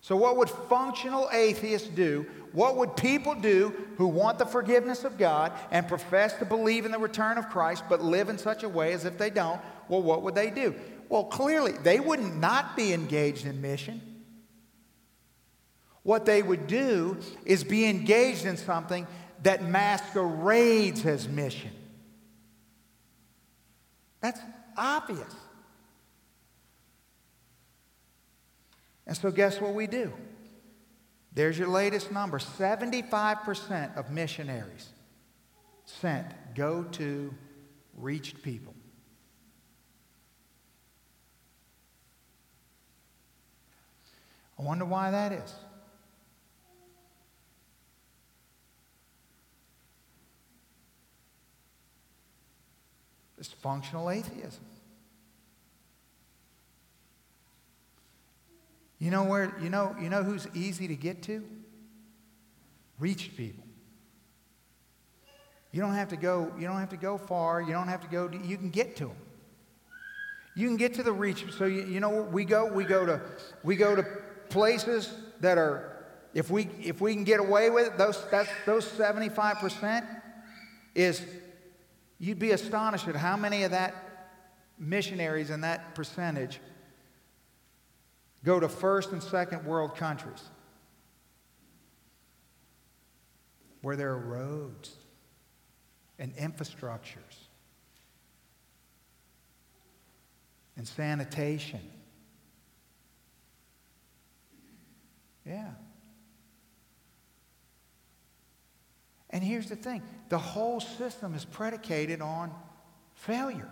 So, what would functional atheists do? What would people do who want the forgiveness of God and profess to believe in the return of Christ but live in such a way as if they don't? Well, what would they do? Well, clearly, they wouldn't not be engaged in mission. What they would do is be engaged in something that masquerades as mission. That's obvious. And so, guess what we do? There's your latest number 75% of missionaries sent go to reached people. I wonder why that is. It's functional atheism. You know where you know you know who's easy to get to? Reached people. You don't have to go you don't have to go far, you don't have to go you can get to them. You can get to the reach so you, you know we go we go to we go to places that are if we if we can get away with it those that's those 75% is you'd be astonished at how many of that missionaries in that percentage go to first and second world countries where there are roads and infrastructures and sanitation. Yeah. And here's the thing the whole system is predicated on failure.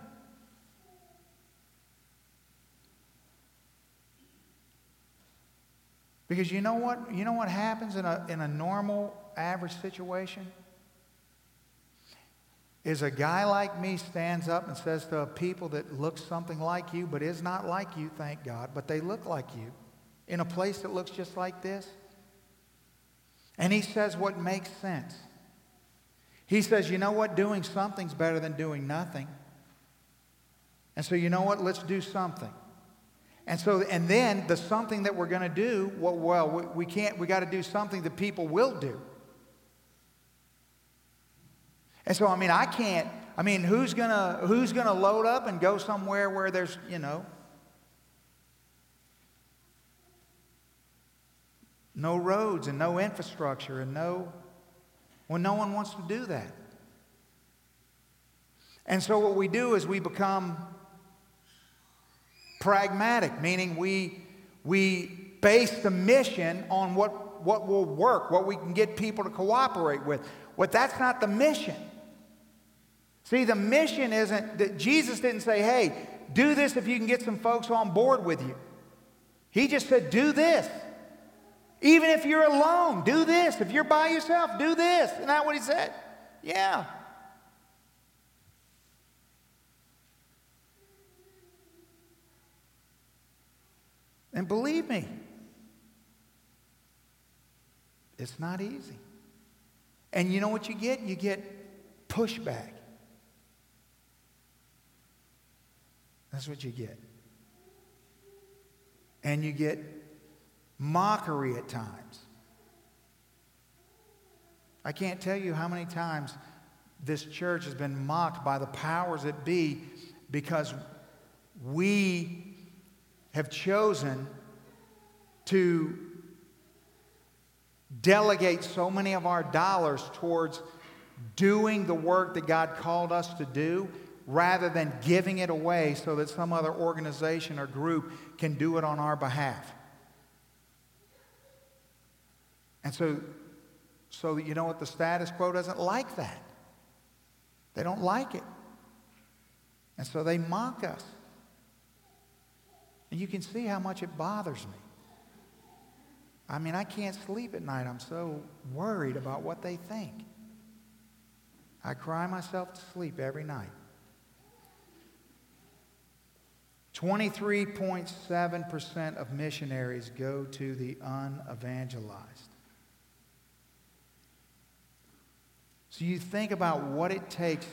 Because you know what? You know what happens in a, in a normal, average situation? Is a guy like me stands up and says to a people that look something like you, but is not like you, thank God, but they look like you, in a place that looks just like this. And he says what makes sense. He says, you know what? Doing something's better than doing nothing. And so, you know what? Let's do something. And so, and then the something that we're going to do, well, well, we, can't, we got to do something that people will do. And so, I mean, I can't, I mean, who's going to, who's going to load up and go somewhere where there's, you know, no roads and no infrastructure and no, well, no one wants to do that. And so what we do is we become pragmatic, meaning we, we base the mission on what, what will work, what we can get people to cooperate with. But that's not the mission. See, the mission isn't that Jesus didn't say, hey, do this if you can get some folks on board with you. He just said, do this. Even if you're alone, do this. If you're by yourself, do this. Isn't that what he said? Yeah. And believe me, it's not easy. And you know what you get? You get pushback. That's what you get. And you get mockery at times. I can't tell you how many times this church has been mocked by the powers that be because we have chosen to delegate so many of our dollars towards doing the work that God called us to do rather than giving it away so that some other organization or group can do it on our behalf. And so, so you know what? The status quo doesn't like that. They don't like it. And so they mock us. And you can see how much it bothers me. I mean, I can't sleep at night. I'm so worried about what they think. I cry myself to sleep every night. 23.7% of missionaries go to the unevangelized. So you think about what it takes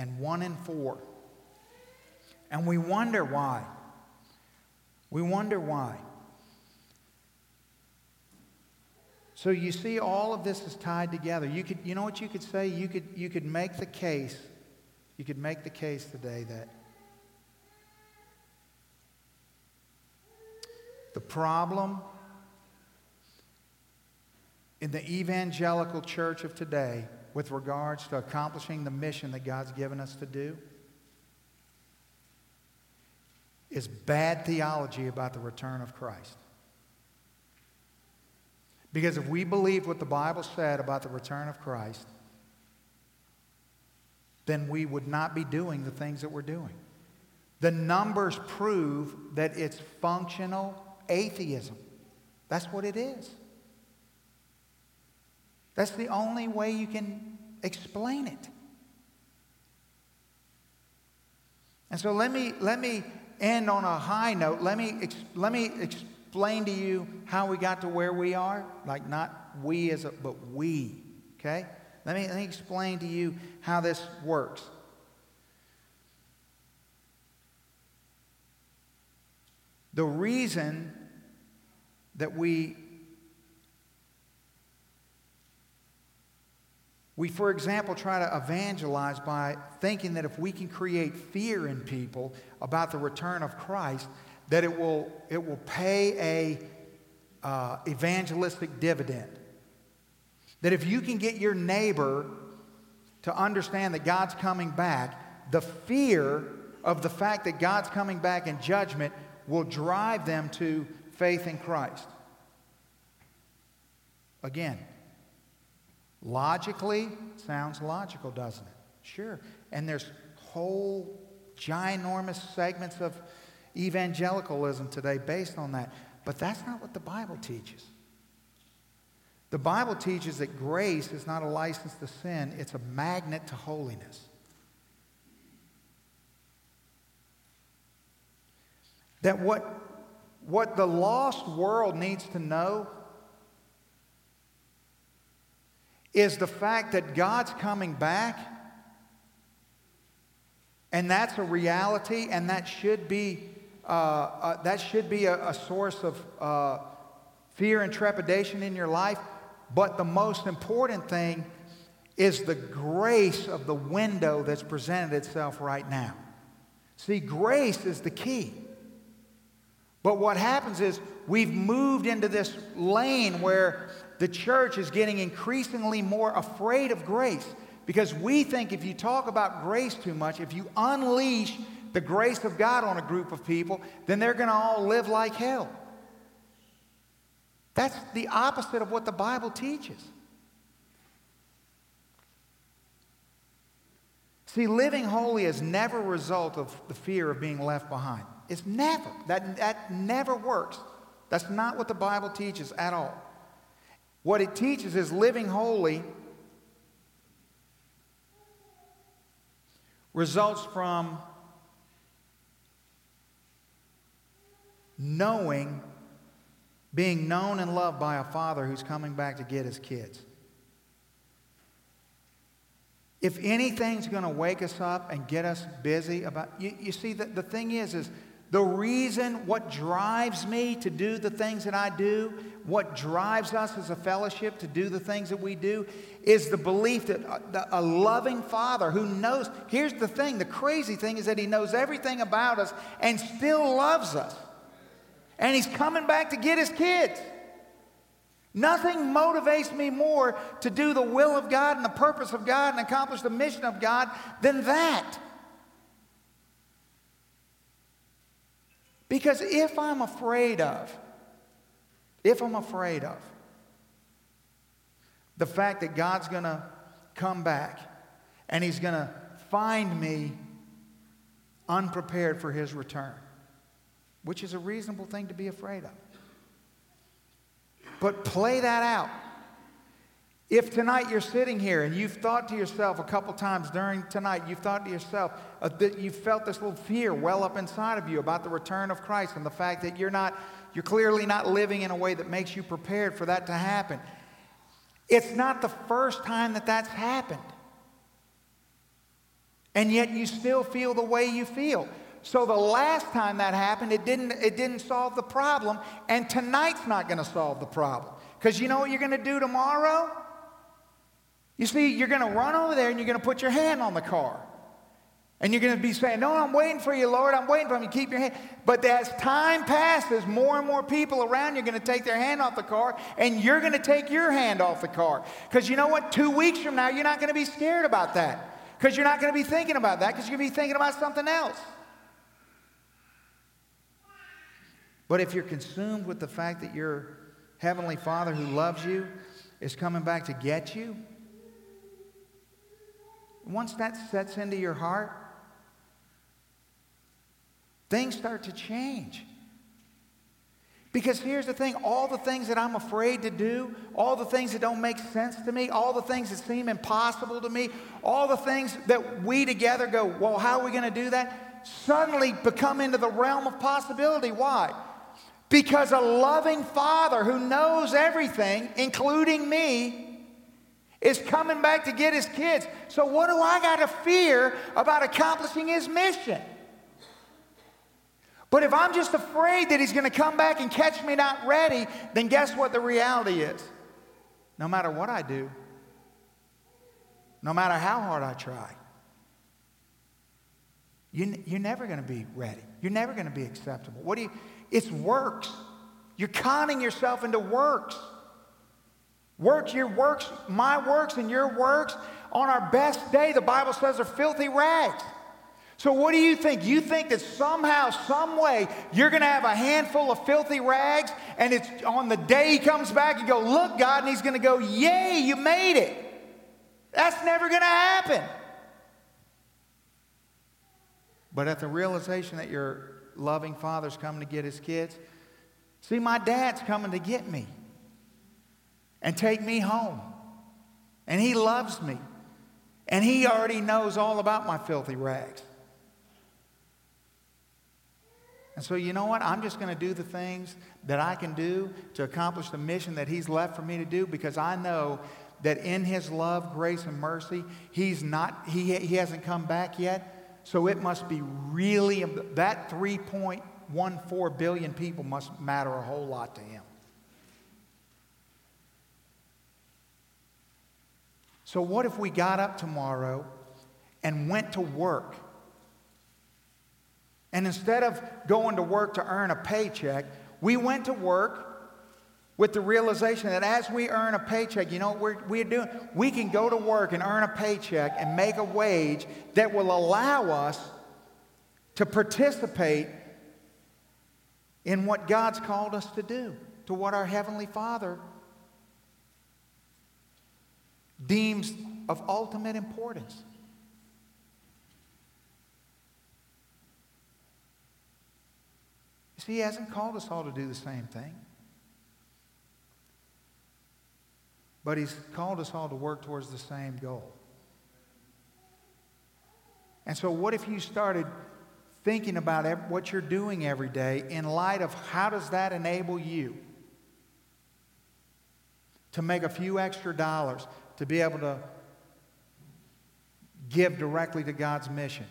and one in four. And we wonder why. We wonder why. So you see, all of this is tied together. You could, you know what you could say? You could, you could make the case. You could make the case today that The problem in the evangelical church of today with regards to accomplishing the mission that God's given us to do is bad theology about the return of Christ. Because if we believed what the Bible said about the return of Christ, then we would not be doing the things that we're doing. The numbers prove that it's functional atheism. That's what it is. That's the only way you can explain it. And so let me, let me end on a high note. Let me, let me explain to you how we got to where we are. Like, not we as a, but we. Okay? Let me, let me explain to you how this works. The reason that we We, for example, try to evangelize by thinking that if we can create fear in people about the return of Christ, that it will, it will pay a uh, evangelistic dividend. That if you can get your neighbor to understand that God's coming back, the fear of the fact that God's coming back in judgment will drive them to faith in Christ. Again, Logically, sounds logical, doesn't it? Sure. And there's whole ginormous segments of evangelicalism today based on that. But that's not what the Bible teaches. The Bible teaches that grace is not a license to sin, it's a magnet to holiness. That what, what the lost world needs to know is the fact that God's coming back, and that's a reality, and that should be, uh, uh, that should be a, a source of uh, fear and trepidation in your life. But the most important thing is the grace of the window that's presented itself right now. See, grace is the key. But what happens is we've moved into this lane where the church is getting increasingly more afraid of grace because we think if you talk about grace too much, if you unleash the grace of God on a group of people, then they're going to all live like hell. That's the opposite of what the Bible teaches. See, living holy is never a result of the fear of being left behind. It's never. That, that never works. That's not what the Bible teaches at all. What it teaches is living holy results from knowing, being known and loved by a father who's coming back to get his kids. If anything's going to wake us up and get us busy about, you, you see, the, the thing is, is the reason, what drives me to do the things that I do, what drives us as a fellowship to do the things that we do, is the belief uh, that a, loving Father who knows. Here's the thing the crazy thing is that He knows everything about us and still loves us. And He's coming back to get His kids. Nothing motivates me more to do the will of God and the purpose of God and accomplish the mission of God than that. Because if I'm afraid of, if I'm afraid of the fact that God's going to come back and he's going to find me unprepared for his return, which is a reasonable thing to be afraid of. But play that out. If tonight you're sitting here and you've thought to yourself a couple times during tonight, you've thought to yourself uh, that you felt this little fear well up inside of you about the return of Christ and the fact that you're not, you're clearly not living in a way that makes you prepared for that to happen. It's not the first time that that's happened. And yet you still feel the way you feel. So the last time that happened, it didn't, it didn't solve the problem, and tonight's not going to solve the problem. Because you know what you're going to do tomorrow? You see, you're going to run over there and you're going to put your hand on the car. And you're going to be saying, No, I'm waiting for you, Lord. I'm waiting for you. Keep your hand. But as time passes, more and more people around you are going to take their hand off the car, and you're going to take your hand off the car. Because you know what? Two weeks from now, you're not going to be scared about that. Because you're not going to be thinking about that, because you're going to be thinking about something else. But if you're consumed with the fact that your Heavenly Father who loves you is coming back to get you, once that sets into your heart, things start to change. Because here's the thing all the things that I'm afraid to do, all the things that don't make sense to me, all the things that seem impossible to me, all the things that we together go, well, how are we going to do that? Suddenly become into the realm of possibility. Why? Because a loving father who knows everything, including me, is coming back to get his kids. So, what do I got to fear about accomplishing his mission? But if I'm just afraid that he's going to come back and catch me not ready, then guess what the reality is? No matter what I do, no matter how hard I try, you, you're never going to be ready. You're never going to be acceptable. What do you? It's works. You're conning yourself into works. Works, your works, my works, and your works on our best day, the Bible says, are filthy rags. So, what do you think? You think that somehow, some way, you're going to have a handful of filthy rags, and it's on the day he comes back, you go, Look, God, and he's going to go, Yay, you made it. That's never going to happen. But at the realization that your loving father's coming to get his kids, see, my dad's coming to get me and take me home. And he loves me. And he already knows all about my filthy rags. And so, you know what? I'm just going to do the things that I can do to accomplish the mission that He's left for me to do because I know that in His love, grace, and mercy, He's not, He, he hasn't come back yet. So it must be really, that 3.14 billion people must matter a whole lot to Him. So, what if we got up tomorrow and went to work? And instead of going to work to earn a paycheck, we went to work with the realization that as we earn a paycheck, you know what we're, we're doing? We can go to work and earn a paycheck and make a wage that will allow us to participate in what God's called us to do, to what our Heavenly Father deems of ultimate importance. See, He hasn't called us all to do the same thing. But He's called us all to work towards the same goal. And so, what if you started thinking about what you're doing every day in light of how does that enable you to make a few extra dollars to be able to give directly to God's mission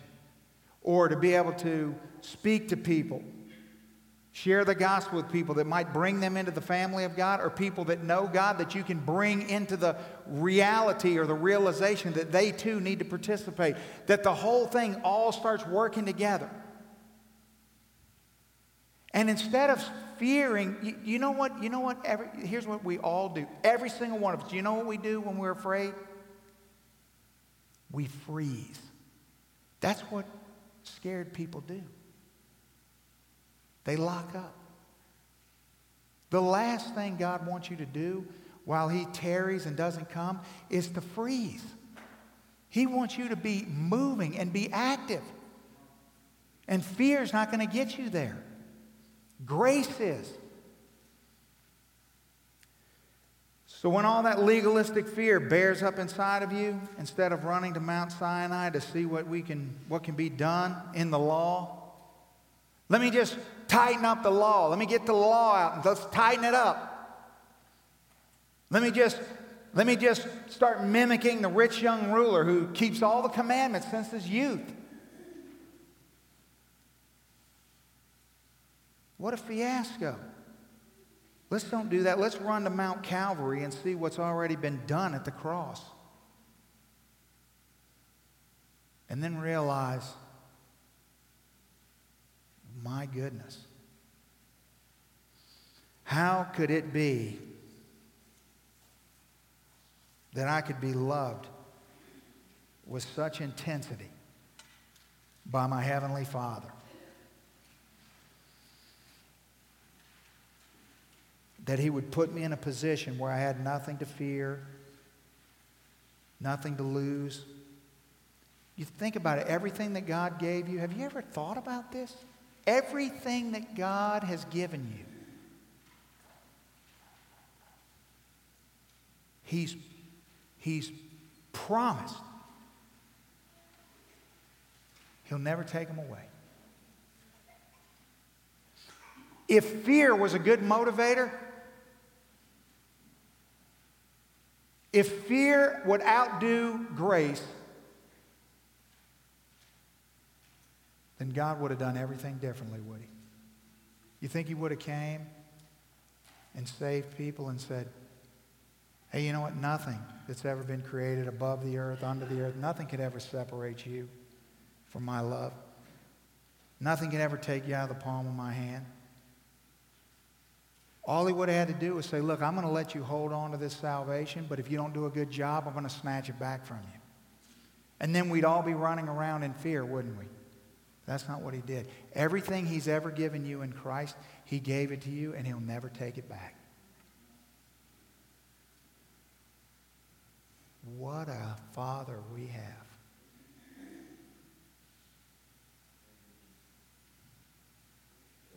or to be able to speak to people Share the gospel with people that might bring them into the family of God or people that know God that you can bring into the reality or the realization that they too need to participate. That the whole thing all starts working together. And instead of fearing, you, you know what? You know what? Every, here's what we all do. Every single one of us. Do you know what we do when we're afraid? We freeze. That's what scared people do. They lock up. The last thing God wants you to do while He tarries and doesn't come is to freeze. He wants you to be moving and be active. And fear is not going to get you there. Grace is. So when all that legalistic fear bears up inside of you, instead of running to Mount Sinai to see what we can what can be done in the law, let me just tighten up the law. Let me get the law out and let's tighten it up. Let me just let me just start mimicking the rich young ruler who keeps all the commandments since his youth. What a fiasco. Let's don't do that. Let's run to Mount Calvary and see what's already been done at the cross. And then realize, my goodness, how could it be that I could be loved with such intensity by my Heavenly Father? That He would put me in a position where I had nothing to fear, nothing to lose. You think about it, everything that God gave you. Have you ever thought about this? Everything that God has given you, He's, he's promised He'll never take them away. If fear was a good motivator, if fear would outdo grace, then God would have done everything differently, would he? You think he would have came and saved people and said, hey, you know what? Nothing that's ever been created above the earth, under the earth, nothing could ever separate you from my love. Nothing can ever take you out of the palm of my hand. All he would have had to do was say, Look, I'm going to let you hold on to this salvation, but if you don't do a good job, I'm going to snatch it back from you. And then we'd all be running around in fear, wouldn't we? That's not what he did. Everything he's ever given you in Christ, he gave it to you, and he'll never take it back. What a father we have.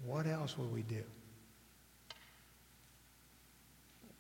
What else will we do?